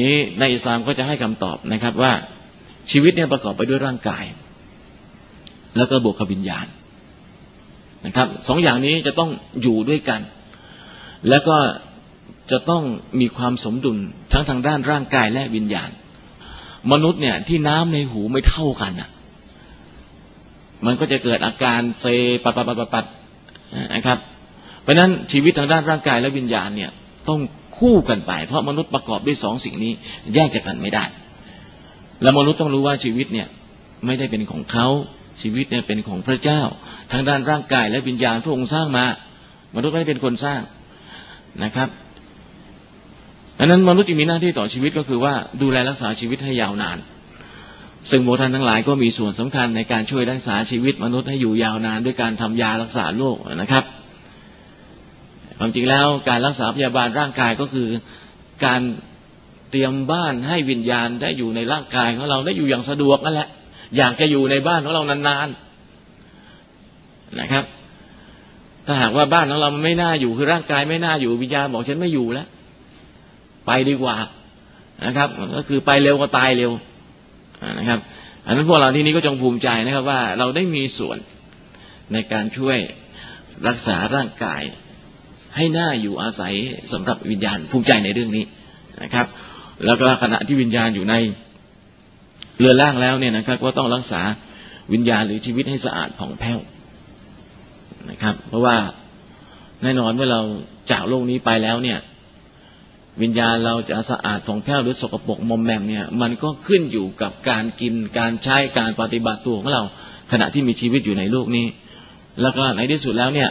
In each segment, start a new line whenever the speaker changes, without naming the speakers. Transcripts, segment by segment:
นี้ในอิสลามก็จะให้คำตอบนะครับว่าชีวิตเนี่ยประกอบไปด้วยร่างกาย แล้วก็บวกกับวิญญาณนะครับสองอย่างนี้จะต้องอยู่ด้วยกัน แล้วก็จะต้องมีความสมดุลทั้งทางด้านร่างกายและวิญญาณ มนุษย์เนี่ยที่น้ำในหูไม่เท่ากันอะ มันก็จะเกิดอาการเซปัดปัดปัดปัดนะครับ เพราะนั้นชีวิตทางด้านร่างกายและวิญญาณเนี่ยต้อง คู่กันไป เพราะมนุษย์ประกอบด้วยสองสิ่งนี้ แยกจากกันไม่ได้ แล้วมนุษย์ต้องรู้ว่าชีวิตเนี่ยไม่ได้เป็นของเขาชีวิตเนี่ยเป็นของพระเจ้า ทางด้านร่างกายและวิญญาณพระองค์สร้างมา มนุษย์ไม่ได้เป็นคนสร้างนะครับดังนั้นมนุษย์จึงมีหน้าที่ต่อชีวิตก็คือว่าดูแลรักษาชีวิตให้ยาวนาน ซึ่งโมทันทั้งหลายก็มีส่วนสำคัญในการช่วยรักษาชีวิตมนุษย์ให้อยู่ยาวนาน ด้วยการทำยารักษาโรคนะครับ ความจริงแล้วการรักษาพยาบาลร่างกายก็คือการเตรียมบ้านให้วิญญาณได้อยู่ในร่างกายของเราได้อยู่อย่างสะดวกนั่นแหละ อยากจะอยู่ในบ้านของเรานานๆนะครับ ถ้าหากว่าบ้านของเรามันไม่น่าอยู่คือร่างกายไม่น่าอยู่วิญญาณบอกฉันไม่อยู่แล้ว ไปดีกว่านะครับ ก็คือไปเร็วก็ตายเร็วนะครับ อันนั้นพวกเราที่นี้ก็จงภูมิใจนะครับว่าเราได้มีส่วนในการช่วยรักษาร่างกาย ให้หน่าอยู่อาศัยสำหรับวิญญาณภูมิใจในเรื่องนี้นะครับ แล้วก็ขณะที่วิญญาณอยู่ในเรือล่างแล้วเนี่ยนะครับ ก็ต้องรักษาวิญญาณหรือชีวิตให้สะอาดผ่องแผ้วนะครับ เพราะว่าแน่นอนเมื่อเราจากโลกนี้ไปแล้วเนี่ย วิญญาณเราจะสะอาดผ่องแผ้วหรือสกปรกมอมแมมเนี่ย มันก็ขึ้นอยู่กับการกินการใช้การปฏิบัติตัวของเรา ขณะที่มีชีวิตอยู่ในโลกนี้ แล้วก็ในที่สุดแล้วเนี่ย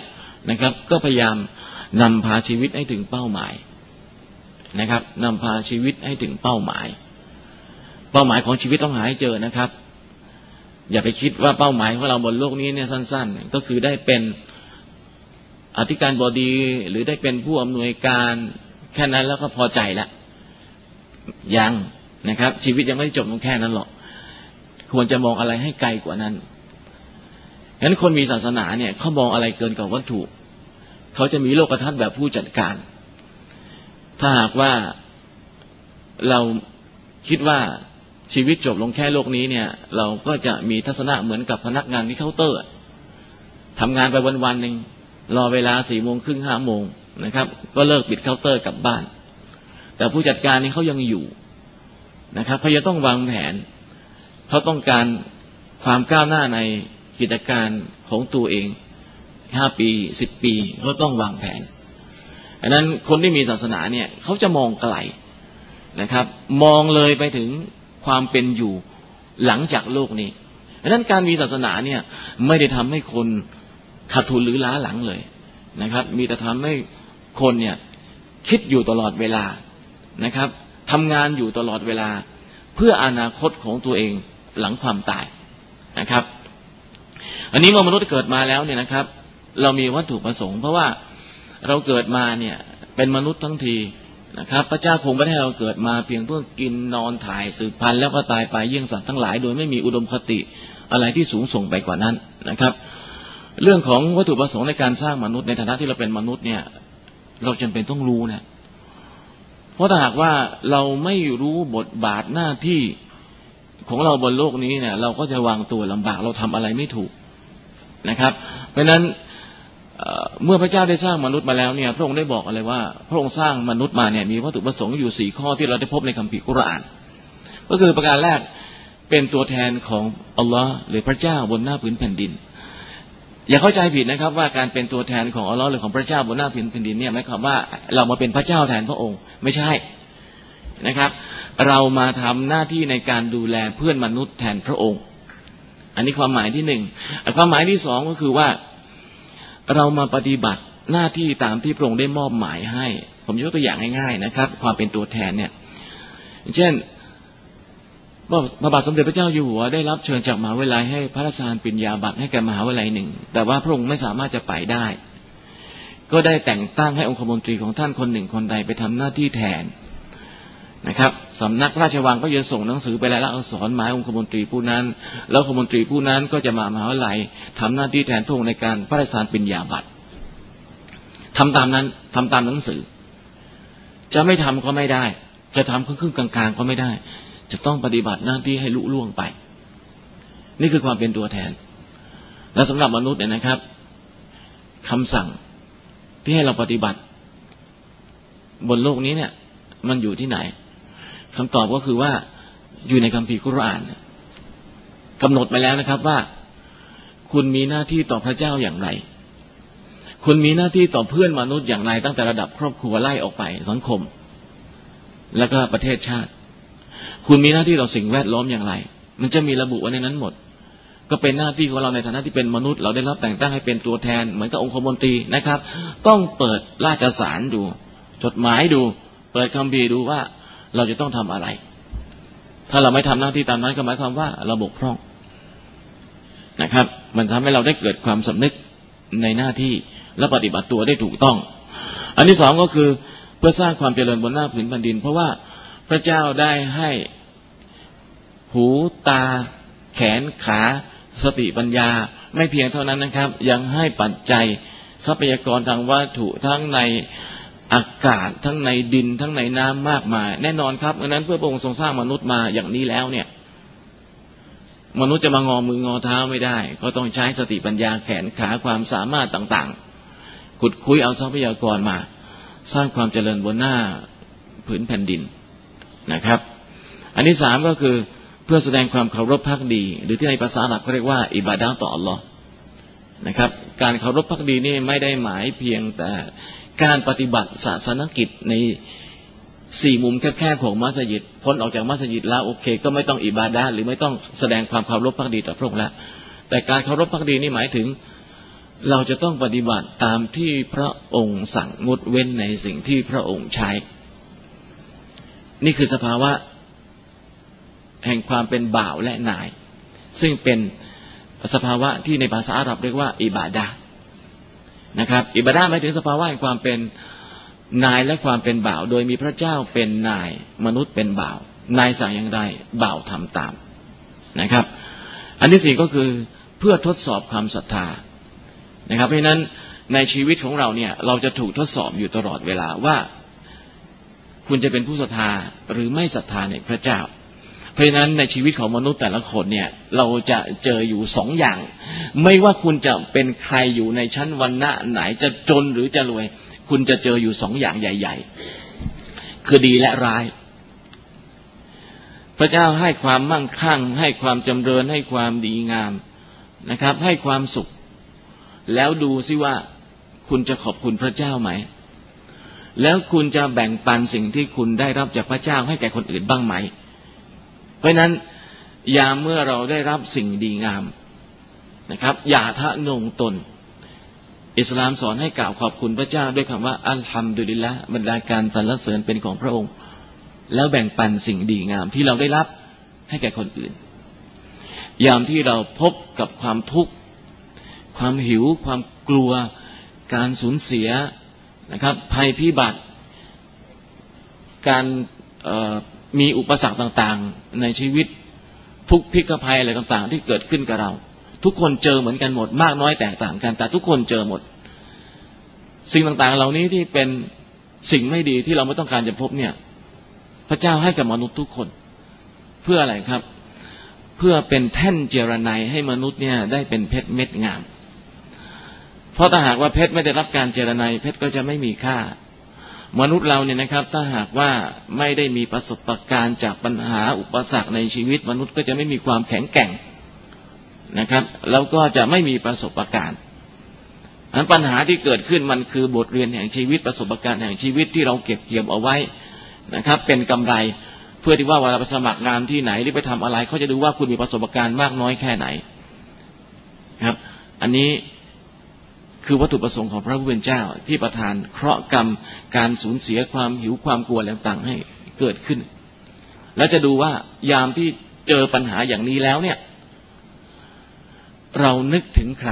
นะครับ ก็พยายาม นำพาชีวิตให้ถึงเป้าหมายนะครับนำพาชีวิตให้ถึงเป้าหมาย เป้าหมายของชีวิตต้องหาให้เจอนะครับ อย่าไปคิดว่าเป้าหมายของเราบนโลกนี้เนี่ยสั้น ๆ ก็คือได้เป็นอธิการบดีหรือได้เป็นผู้อำนวยการแค่นั้นแล้วก็พอใจล้วยังนะครับ ชีวิตยังไม่จบตรงแค่นั้นหรอก ควรจะมองอะไรให้ไกลกว่านั้นฉะนั้นคนมีศาสนาเนี่ยเขามองอะไรเกินกว่าวัตถุ เขาจะมีโลกทัศน์แบบผู้จัดการ ถ้าหากว่าเราคิดว่าชีวิตจบลงแค่โลกนี้เนี่ย เราก็จะมีทัศนะเหมือนกับพนักงานที่เคาน์เตอร์ทำงานไปวันๆหนึ่งรอเวลาสี่โมงครึ่งห้าโมงนะครับ ก็เลิกปิดเคาน์เตอร์กลับบ้าน แต่ผู้จัดการนี่เขายังอยู่นะครับเขาจะต้องวางแผนเขาต้องการความก้าวหน้าในกิจการของตัวเอง ห้าปีสิบปีเขาต้องวางแผนอันนั้นคนที่มีศาสนาเนี่ยเขาจะมองไกลนะครับ มองเลยไปถึงความเป็นอยู่หลังจากโลกนี้ดังนั้นการมีศาสนาเนี่ยไม่ได้ทำให้คนขาดทุนหรือล้าหลังเลยนะครับ มีแต่ทำให้คนเนี่ยคิดอยู่ตลอดเวลานะครับทำงานอยู่ตลอดเวลา เพื่ออนาคตของตัวเองหลังความตายนะครับ อันนี้เมื่อมนุษย์เกิดมาแล้วเนี่ยนะครับ เรามีวัตถุประสงค์ เพราะว่าเราเกิดมาเนี่ย เป็นมนุษย์ทั้งทีนะครับ พระเจ้าคงไม่ให้เราเกิดมาเพียงเพื่อกินนอนถ่ายสืบพันธุ์แล้วก็ตายไปเยี่ยงสัตว์ทั้งหลาย โดยไม่มีอุดมคติอะไรที่สูงส่งไปกว่านั้นนะครับ เรื่องของวัตถุประสงค์ในการสร้างมนุษย์ในฐานะที่เราเป็นมนุษย์เนี่ย เราจำเป็นต้องรู้นะเพราะถ้าหากว่าเราไม่รู้บทบาทหน้าที่ของเราบนโลกนี้เนี่ย เราก็จะวางตัวลำบากเราทำอะไรไม่ถูกนะครับ เพราะฉะนั้น เมื่อพระเจ้าได้สร้างมนุษย์มาแล้วเนี่ย พระองค์ได้บอกอะไรว่า พระองค์สร้างมนุษย์มาเนี่ยมีวัตถุประสงค์อยู่สี่ข้อที่เราได้พบในคัมภีร์กุรอาน ก็คือประการแรกเป็นตัวแทนของอัลลอฮ์หรือพระเจ้าบนหน้าพื้นแผ่นดิน อย่าเข้าใจผิดนะครับ ว่าการเป็นตัวแทนของอัลลอฮ์หรือของพระเจ้าบนหน้าผืนแผ่นดินเนี่ยหมายความว่าเรามาเป็นพระเจ้าแทนพระองค์ไม่ใช่นะครับ เรามาทำหน้าที่ในการดูแลเพื่อนมนุษย์แทนพระองค์ อันนี้ความหมายที่หนึ่งความหมายที่สองก็คือว่า เรามาปฏิบัติหน้าที่ตามที่พระองค์ได้มอบหมายให้ ผมยกตัวอย่างง่ายๆนะครับ ความเป็นตัวแทนเนี่ย เช่นพระบาทสมเด็จพระเจ้าอยู่หัวได้รับเชิญจากมหาวิทยาลัยให้พระราชทานปริญญาบัตรให้แก่มหาวิทยาลัยหนึ่ง แต่ว่าพระองค์ไม่สามารถจะไปได้ ก็ได้แต่งตั้งให้องคมนตรีของท่านคนหนึ่งคนใดไปทำหน้าที่แทน นะครับสำนักราชวังก็จะส่งหนังสือไปแล้วเอักษรหมายองคมนตรีผู้นั้น แล้วองคมนตรีผู้นั้นก็จะมามหาวิทยาลัยทำหน้าที่แทนพระองค์ในการพระราชทานปิญญาบัตรทำตามนั้นทำตามหนังสือ จะไม่ทำก็ไม่ได้ จะทำครึ่งๆกลาง ๆ ก็ไม่ได้ จะต้องปฏิบัติหน้าที่ให้ลุล่วงไป นี่คือความเป็นตัวแทน และสำหรับมนุษย์เนี่ยนะครับคำสั่งที่ให้เราปฏิบัติ บนโลกนี้เนี่ย มันอยู่ที่ไหน คำตอบก็คือว่าอยู่ในคัมภีร์คุรานกำหนดไปแล้วนะครับว่า คุณมีหน้าที่ต่อพระเจ้าอย่างไร คุณมีหน้าที่ต่อเพื่อนมนุษย์อย่างไร ตั้งแต่ระดับครอบครัวไล่ออกไปสังคม แล้วก็ประเทศชาติ คุณมีหน้าที่ต่อสิ่งแวดล้อมอย่างไร มันจะมีระบุไว้ในนั้นหมด ก็เป็นหน้าที่ของเราในฐานะที่เป็นมนุษย์ เราได้รับแต่งตั้งให้เป็นตัวแทนเหมือนกับองคมนตรีนะครับ ต้องเปิดราชสารดู จดหมายดู เปิดคัมภีร์ดูว่า เราจะต้องทำอะไร ถ้าเราไม่ทำหน้าที่ตามนั้นก็หมายความว่าเราบกพร่องนะครับ มันทำให้เราได้เกิดความสำนึกในหน้าที่และปฏิบัติตัวได้ถูกต้อง อันที่สองก็คือเพื่อสร้างความเจริญบนหน้าผืนแผ่นดิน เพราะว่าพระเจ้าได้ให้หูตา แขนขา สติปัญญา ไม่เพียงเท่านั้นนะครับ ยังให้ปัจจัยทรัพยากรทางวัตถุทั้งใน อากาศทั้งในดินทั้งในน้ำมากมาย แน่นอนครับดังนั้นเพื่อพระองค์ทรงสร้างมนุษย์มาอย่างนี้แล้วเนี่ย มนุษย์จะมางอมืองอเท้าไม่ได้ ก็ต้องใช้สติปัญญาแขนขาความสามารถต่างๆ ขุดคุยเอาทรัพยากรมา สร้างความเจริญบนหน้าผืนแผ่นดินนะครับ อันที่สามก็คือเพื่อแสดงความเคารพพักดี หรือที่ในภาษาอังกฤษเรียกว่า อิบาดาต่ออัลลอฮ์นะครับ การเคารพพักดีนี่ไม่ได้หมายเพียงแต่ การปฏิบัติศาสนกิจในสี่มุมแคบๆของมัสยิดพ้นออกจากมัสยิดแล้วโอเค ก็ไม่ต้องอิบาดาหรือไม่ต้องแสดงความเคารพพักดีต่อพระองค์แล้วแต่การเคารพพักดีนี่หมายถึง เราจะต้องปฏิบัติตามที่พระองค์สั่งงดเว้นในสิ่งที่พระองค์ใช้ นี่คือสภาวะแห่งความเป็นบ่าวและนาย ซึ่งเป็นสภาวะที่ในภาษาอาหรับเรียกว่า อิบาดา นะครับอิบาดาหมายถึงสภาวะแห่งความเป็นนายและความเป็นบ่าว โดยมีพระเจ้าเป็นนายมนุษย์เป็นบ่าว นายสั่งอย่างไรบ่าวทำตามนะครับ อันที่สี่ก็คือเพื่อทดสอบความศรัทธานะครับ เพราะนั้นในชีวิตของเราเนี่ย เราจะถูกทดสอบอยู่ตลอดเวลาว่า คุณจะเป็นผู้ศรัทธาหรือไม่ศรัทธาในพระเจ้า เพราะฉะนั้นในชีวิตของมนุษย์แต่ละคนเนี่ย เราจะเจออยู่สองอย่าง ไม่ว่าคุณจะเป็นใครอยู่ในชั้นวันณะไหนจะจนหรือจะรวย คุณจะเจออยู่สองอย่างใหญ่ ๆ คือดีและร้าย พระเจ้าให้ความมั่งคั่ง ให้ความจำเริญให้ความดีงามนะครับ ให้ความสุข แล้วดูซิว่าคุณจะขอบคุณพระเจ้าไหม แล้วคุณจะแบ่งปันสิ่งที่คุณได้รับจากพระเจ้าให้แก่คนอื่นบ้างไหม เพราะนั้นยามเมื่อเราได้รับสิ่งดีงามนะครับ อย่าทะนงตน อิสลามสอนให้กล่าวขอบคุณพระเจ้าด้วยคำว่าอัลฮัมดุลิลละบรรดาการสรรเสริญเป็นของพระองค์ แล้วแบ่งปันสิ่งดีงามที่เราได้รับให้แก่คนอื่น ยามที่เราพบกับความทุกข์ ความหิว ความกลัว การสูญเสียนะครับ ภัยพิบัติ การ มีอุปสรรคต่างๆ ในชีวิตทุกพิกภัยอะไรต่างๆ ที่เกิดขึ้นกับเรา ทุกคนเจอเหมือนกันหมด มากน้อยแตกต่างกัน แต่ทุกคนเจอหมด สิ่งต่างๆ เหล่านี้ที่เป็นสิ่งไม่ดีที่เราไม่ต้องการจะพบเนี่ย พระเจ้าให้กับมนุษย์ทุกคน เพื่ออะไรครับ เพื่อเป็นแท่นเจรไนให้มนุษย์เนี่ย ได้เป็นเพชรเม็ดงาม เพราะถ้าหากว่าเพชรไม่ได้รับการเจรไนเพชรก็จะไม่มีค่า มนุษย์เราเนี่ยนะครับ ถ้าหากว่าไม่ได้มีประสบการณ์จากปัญหาอุปสรรคในชีวิต มนุษย์ก็จะไม่มีความแข็งแกร่งนะครับแล้วก็จะไม่มีประสบการณ์นั้นปัญหาที่เกิดขึ้นมันคือบทเรียนแห่งชีวิตประสบการณ์แห่งชีวิตที่เราเก็บเกี่ยวเอาไว้นะครับ เป็นกำไรเพื่อที่ว่าเวลาไปสมัครงานที่ไหนหรือไปทำอะไรเขาจะดูว่าคุณมีประสบการณ์มากน้อยแค่ไหนครับ อันนี้ คือวัตถุประสงค์ของพระผู้เป็นเจ้า ที่ประทานเคราะห์กรรมการสูญเสียความหิวความกลัวต่างๆให้เกิดขึ้น แล้วจะดูว่ายามที่เจอปัญหาอย่างนี้แล้วเนี่ย เรานึกถึงใคร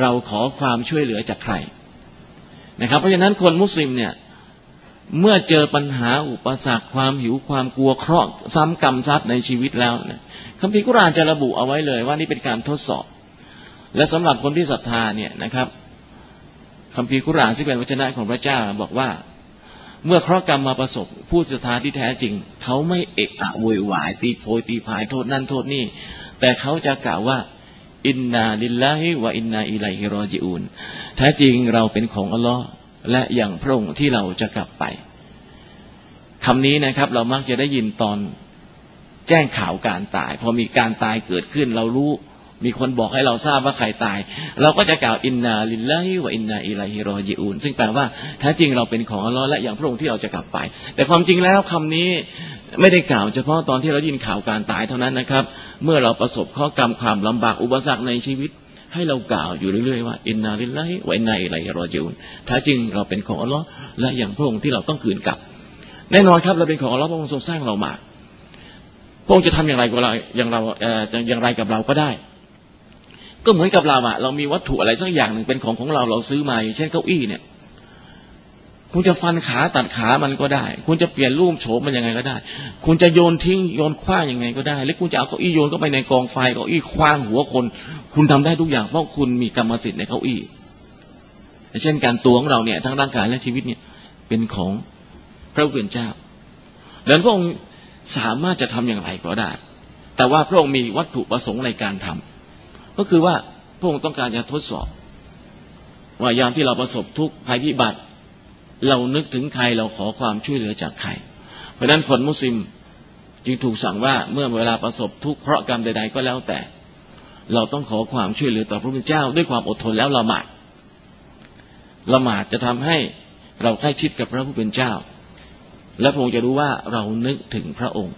เราขอความช่วยเหลือจากใครนะครับ เพราะฉะนั้นคนมุสลิมเนี่ยเมื่อเจอปัญหาอุปสรรคความหิวความกลัวเคราะห์ซ้ำกรรมซัดในชีวิตแล้วเนี่ยคัมภีร์กุรานจะระบุเอาไว้เลยว่านี่เป็นการทดสอบ และสำหรับคนที่ศรัทธาเนี่ยนะครับคำพีคุรานที่งเป็นวจนะของพระเจ้าบอกว่า เมื่อเคราะห์กรรมมาประสบ ผู้ศรัทธาที่แท้จริง เขาไม่เอะอะโวยวาย ตีโพยตีพายโทษนั่นโทษนี่ แต่เขาจะกล่าวว่า إنا لله وإنا إليه راجعونแท้จริงเราเป็นของอัลลอฮ์และอย่างพระองค์ที่เราจะกลับไปคำนี้นะครับ เรามักจะได้ยินตอนแจ้งข่าวการตาย พอมีการตายเกิดขึ้น เรารู้ มีคนบอกให้เราทราบว่าใครตาย เราก็จะกล่าวإنا لله وإنا إليه راجعونซึ่งแปลว่าแท้จริงเราเป็นของอัลลอฮ์และอย่างพระองค์ที่เราจะกลับไป แต่ความจริงแล้วคำนี้ไม่ได้กล่าวเฉพาะตอนที่เรายินข่าวการตายเท่านั้นนะครับ เมื่อเราประสบข้อกรรมความลำบากอุปสรรคในชีวิต ให้เรากล่าวอยู่เรื่อยๆว่าอินนาลิลลาฮิวะอินนาอิลัยฮิรอญิอูนแท้จริงเราเป็นของอัลลอฮ์และอย่างพระองค์ที่เราต้องคืนกลับ แน่นอนครับเราเป็นของอัลลอฮ์พระองค์ทรงสร้างเรามาพระองค์จะทำอย่างไรกับเราอย่างเราอย่างไรกับเราก็ได้ ก็เหมือนกับเราอะเรามีวัตถุอะไรสักอย่างหนึ่งเป็นของของเราเราซื้อมาอย่างเช่นเก้าอี้เนี่ย คุณจะฟันขาตัดขามันก็ได้ คุณจะเปลี่ยนรูปโฉมมันยังไงก็ได้ คุณจะโยนทิ้งโยนคว้างยังไงก็ได้ หรือคุณจะเอาเก้าอี้โยนเข้าไปในกองไฟเก้าอี้คว้างหัวคน คุณทำได้ทุกอย่างเพราะคุณมีกรรมสิทธิ์ในเก้าอี้เช่นการตัวของเราเนี่ยทั้งร่างกายและชีวิตเนี่ย เป็นของพระผู้เป็นเจ้าดังนั้นพระองค์สามารถจะทำอย่างไรก็ได้ แต่ว่าพระองค์มีวัตถุประสงค์ในการทำ ก็คือว่าพระองค์ต้องการจะทดสอบ ว่ายามที่เราประสบทุกข์ภัยพิบัติ เรานึกถึงใครเราขอความช่วยเหลือจากใคร เพราะนั้นคนมุสลิมจึงถูกสั่งว่าเมื่อเวลาประสบทุกข์เพราะกรรมใด ๆ ก็แล้วแต่ เราต้องขอความช่วยเหลือต่อพระพุทธเจ้า ด้วยความอดทนแล้วละหมาดละหมาดจะทำให้เราใกล้ชิดกับพระผู้เป็นเจ้า และพระองค์จะรู้ว่าเรานึกถึงพระองค์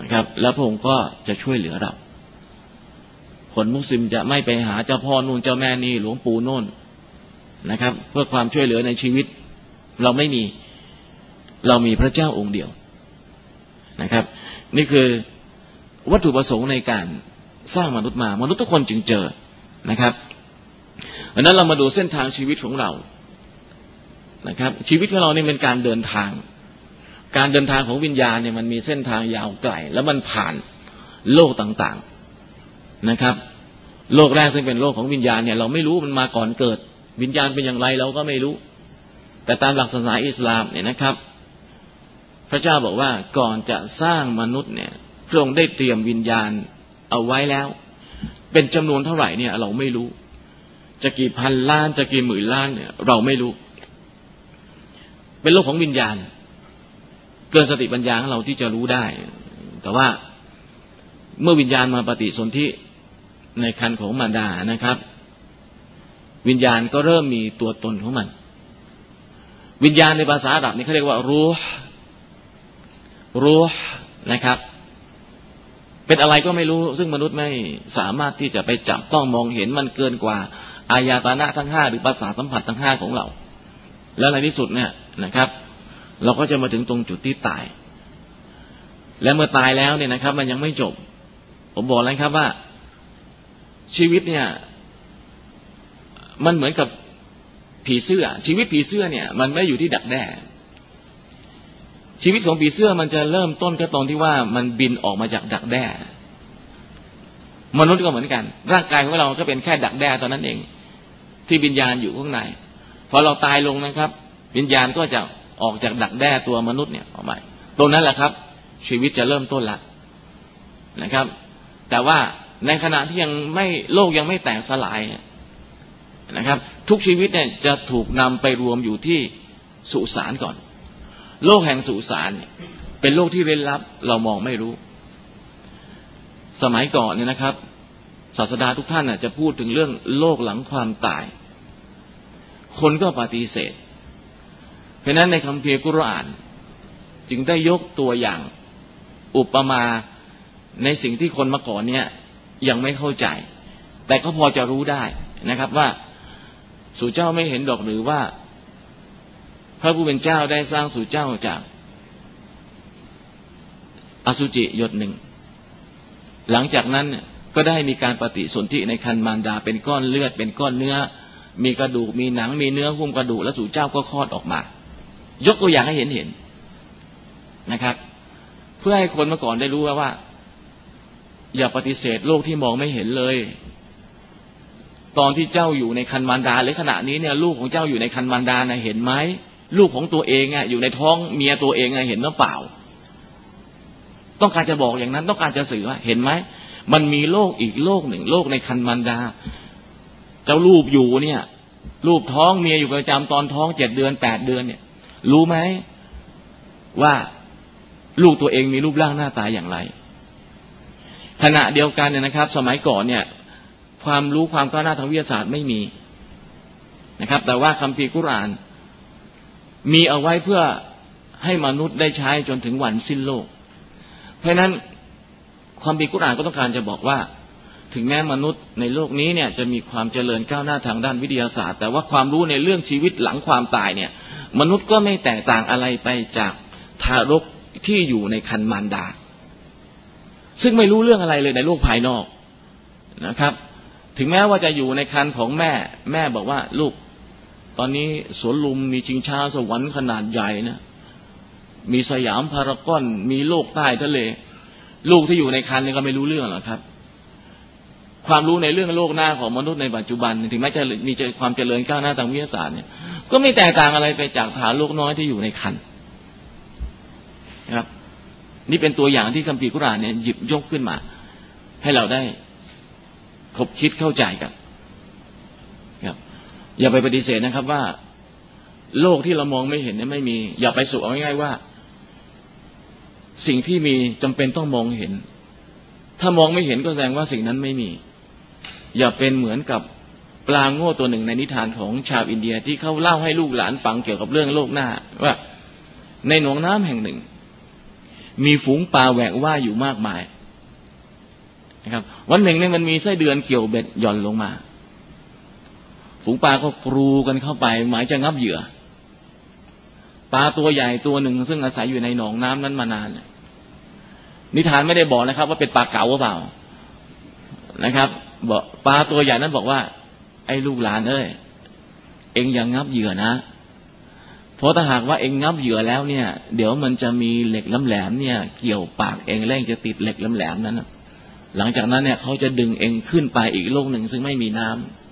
นะครับ แล้วพระองค์ก็จะช่วยเหลือเรา คนมุสลิมจะไม่ไปหาเจ้าพ่อนู่นเจ้าแม่นี่หลวงปู่โน่นนะครับ เพื่อความช่วยเหลือในชีวิต เราไม่มีเรามีพระเจ้าองค์เดียวนะครับ นี่คือวัตถุประสงค์ในการสร้างมนุษย์มามนุษย์ทุกคนจึงเจอนะครับดังนั้นเรามาดูเส้นทางชีวิตของเรานะครับ ชีวิตของเราเนี่ยเป็นการเดินทาง การเดินทางของวิญญาณเนี่ยมันมีเส้นทางยาวไกล แล้วมันผ่านโลกต่างๆ นะครับ โลกแรกซึ่งเป็นโลกของวิญญาณเนี่ยเราไม่รู้มันมาก่อนเกิด วิญญาณเป็นอย่างไรเราก็ไม่รู้ แต่ตามหลักศาสนาอิสลามเนี่ยนะครับ พระเจ้าบอกว่าก่อนจะสร้างมนุษย์เนี่ยพระองค์ได้เตรียมวิญญาณเอาไว้แล้ว เป็นจำนวนเท่าไหร่เนี่ย เราไม่รู้ จะกี่พันล้านจะกี่หมื่นล้านเนี่ย เราไม่รู้ เป็นโลกของวิญญาณ เกินสติปัญญาของเราที่จะรู้ได้ แต่ว่าเมื่อวิญญาณมาปฏิสนธิ ในคันของมารดานะครับ วิญญาณก็เริ่มมีตัวตนของมัน วิญญาณในภาษาอาหรับนี่เขาเรียกว่ารู้รู้นะครับ เป็นอะไรก็ไม่รู้ ซึ่งมนุษย์ไม่สามารถที่จะไปจับต้องมองเห็นมันเกินกว่า อายาตนะทั้งห้าหรือภาษาสัมผัสทั้งห้าของเรา แล้วในที่สุดเนี่ยนะครับ เราก็จะมาถึงตรงจุดที่ตาย และเมื่อตายแล้วเนี่ยนะครับ มันยังไม่จบ ผมบอกแล้วครับว่า ชีวิตเนี่ย มันเหมือนกับผีเสื้อ ชีวิตผีเสื้อเนี่ย มันไม่อยู่ที่ดักแด้ชีวิตของผีเสื้อมันจะเริ่มต้นก็ตอนที่ว่ามันบินออกมาจากดักแด้มนุษย์ก็เหมือนกัน ร่างกายของเราก็เป็นแค่ดักแด้ตอนนั้นเอง ที่วิญญาณอยู่ข้างในพอเราตายลงนะครับ วิญญาณก็จะออกจากดักแด้ตัวมนุษย์เนี่ยออกมาตรงนั้นแหละครับ ชีวิตจะเริ่มต้นละนะครับ แต่ว่า ในขณะที่ยังไม่โลกยังไม่แตกสลายนะครับ ทุกชีวิตเนี่ยจะถูกนำไปรวมอยู่ที่สุสานก่อน โลกแห่งสุสานเป็นโลกที่เร้นลับ เรามองไม่รู้ สมัยก่อนเนี่ยนะครับ ศาสดาทุกท่านจะพูดถึงเรื่องโลกหลังความตาย คนก็ปฏิเสธ เพราะนั้นในคำเพียกุรอาน จึงได้ยกตัวอย่างอุปมาในสิ่งที่คนมาก่อนเนี่ย ยังไม่เข้าใจ แต่ก็พอจะรู้ได้นะครับว่าสู่เจ้าไม่เห็นดอกหรือว่า พระผู้เป็นเจ้าได้สร้างสู่เจ้าจาก อสุจิยศหนึ่ง หลังจากนั้นก็ได้มีการปฏิสนธิในคันมารดา เป็นก้อนเลือด เป็นก้อนเนื้อ มีกระดูกมีหนังมีเนื้อหุ้มกระดูก แล้วสู่เจ้าก็คลอดออกมา ยกตัวอย่างให้เห็นเห็นนะครับ เพื่อให้คนเมื่อก่อนได้รู้ว่า อย่าปฏิเสธโลกที่มองไม่เห็นเลย ตอนที่เจ้าอยู่ในคันมารดาหรือขณะนี้เนี่ย ลูกของเจ้าอยู่ในคันมารดานะเห็นไหมลูกของตัวเองอะอยู่ในท้องเมียตัวเองอะเห็นหรือเปล่า ต้องการจะบอกอย่างนั้น ต้องการจะสื่อว่าเห็นไหมมันมีโลกอีกโลกหนึ่ง โลกในคันมันดา เจ้ารูปอยู่เนี่ย รูปท้องเมียอยู่ประจำตอนท้องเจ็ดเดือนแปดเดือนเนี่ย รู้ไหมว่าลูกตัวเองมีรูปร่างหน้าตาอย่างไร ขณะเดียวกันเนี่ยนะครับ สมัยก่อนเนี่ย ความรู้ความก้าวหน้าทางวิทยาศาสตร์ไม่มีนะครับ แต่ว่าคัมภีร์กุราน มีเอาไว้เพื่อให้มนุษย์ได้ใช้จนถึงวันสิ้นโลก เพราะนั้นความปีกุรานก็ต้องการจะบอกว่า ถึงแม้มนุษย์ในโลกนี้เนี่ยจะมีความเจริญก้าวหน้าทางด้านวิทยาศาสตร์ แต่ว่าความรู้ในเรื่องชีวิตหลังความตายเนี่ย มนุษย์ก็ไม่แตกต่างอะไรไปจากทารกที่อยู่ในคันมารดา ซึ่งไม่รู้เรื่องอะไรเลยในโลกภายนอกนะครับ ถึงแม้ว่าจะอยู่ในคันของแม่ แม่บอกว่าลูก ตอนนี้สวนลุมมีชิงช้าสวรรค์ขนาดใหญ่นะ มีสยามพารากอน มีโลกใต้ทะเล ลูกที่อยู่ในคันนี่ก็ไม่รู้เรื่องหรอกครับ ความรู้ในเรื่องโลกหน้าของมนุษย์ในปัจจุบัน ถึงแม้จะมีความเจริญก้าวหน้าทางวิทยาศาสตร์เนี่ย ก็ไม่แตกต่างอะไรไปจากฐานโลกน้อยที่อยู่ในคันนะครับ นี่เป็นตัวอย่างที่คัมภีร์กุรานเนี่ยหยิบยกขึ้นมา ให้เราได้คบคิดเข้าใจกันครับ อย่าไปปฏิเสธนะครับว่า โลกที่เรามองไม่เห็นเนี่ยไม่มี อย่าไปสู่เอาง่ายๆว่า สิ่งที่มีจำเป็นต้องมองเห็น ถ้ามองไม่เห็นก็แสดงว่าสิ่งนั้นไม่มี อย่าเป็นเหมือนกับปลาโง่ตัวหนึ่งในนิทานของชาวอินเดียที่เขาเล่าให้ลูกหลานฟังเกี่ยวกับเรื่องโลกหน้า ว่า ในหนองน้ำแห่งหนึ่ง มีฝูงปลาแหวกว่ายอยู่มากมายนะครับ วันหนึ่งเนี่ยมันมีไส้เดือนเกี่ยวเบ็ดหย่อนลงมา ฝูงปลาก็กรูกันเข้าไป หมายจะงับเหยื่อปลาตัวใหญ่ตัวหนึ่ง ซึ่งอาศัยอยู่ในหนองน้ำนั้นมานานนิทานไม่ได้บอกนะครับ ว่าเป็นปลาเก๋าหรือเปล่านะครับบอกปลาตัวใหญ่นั้นบอกว่า ไอ้ลูกหลานเอ้ยเอ็งอย่างงับเหยื่อนะ เพราะถ้าหากว่าเองงับเหยื่อแล้วเนี่ย เดี๋ยวมันจะมีเหล็กแหลมๆเนี่ย เกี่ยวปากเองแล้วจะติดเหล็กแหลมๆนั้นหลังจากนั้นเนี่ยเขาจะดึงเองขึ้นไปอีกโลกหนึ่งซึ่งไม่มีน้ำ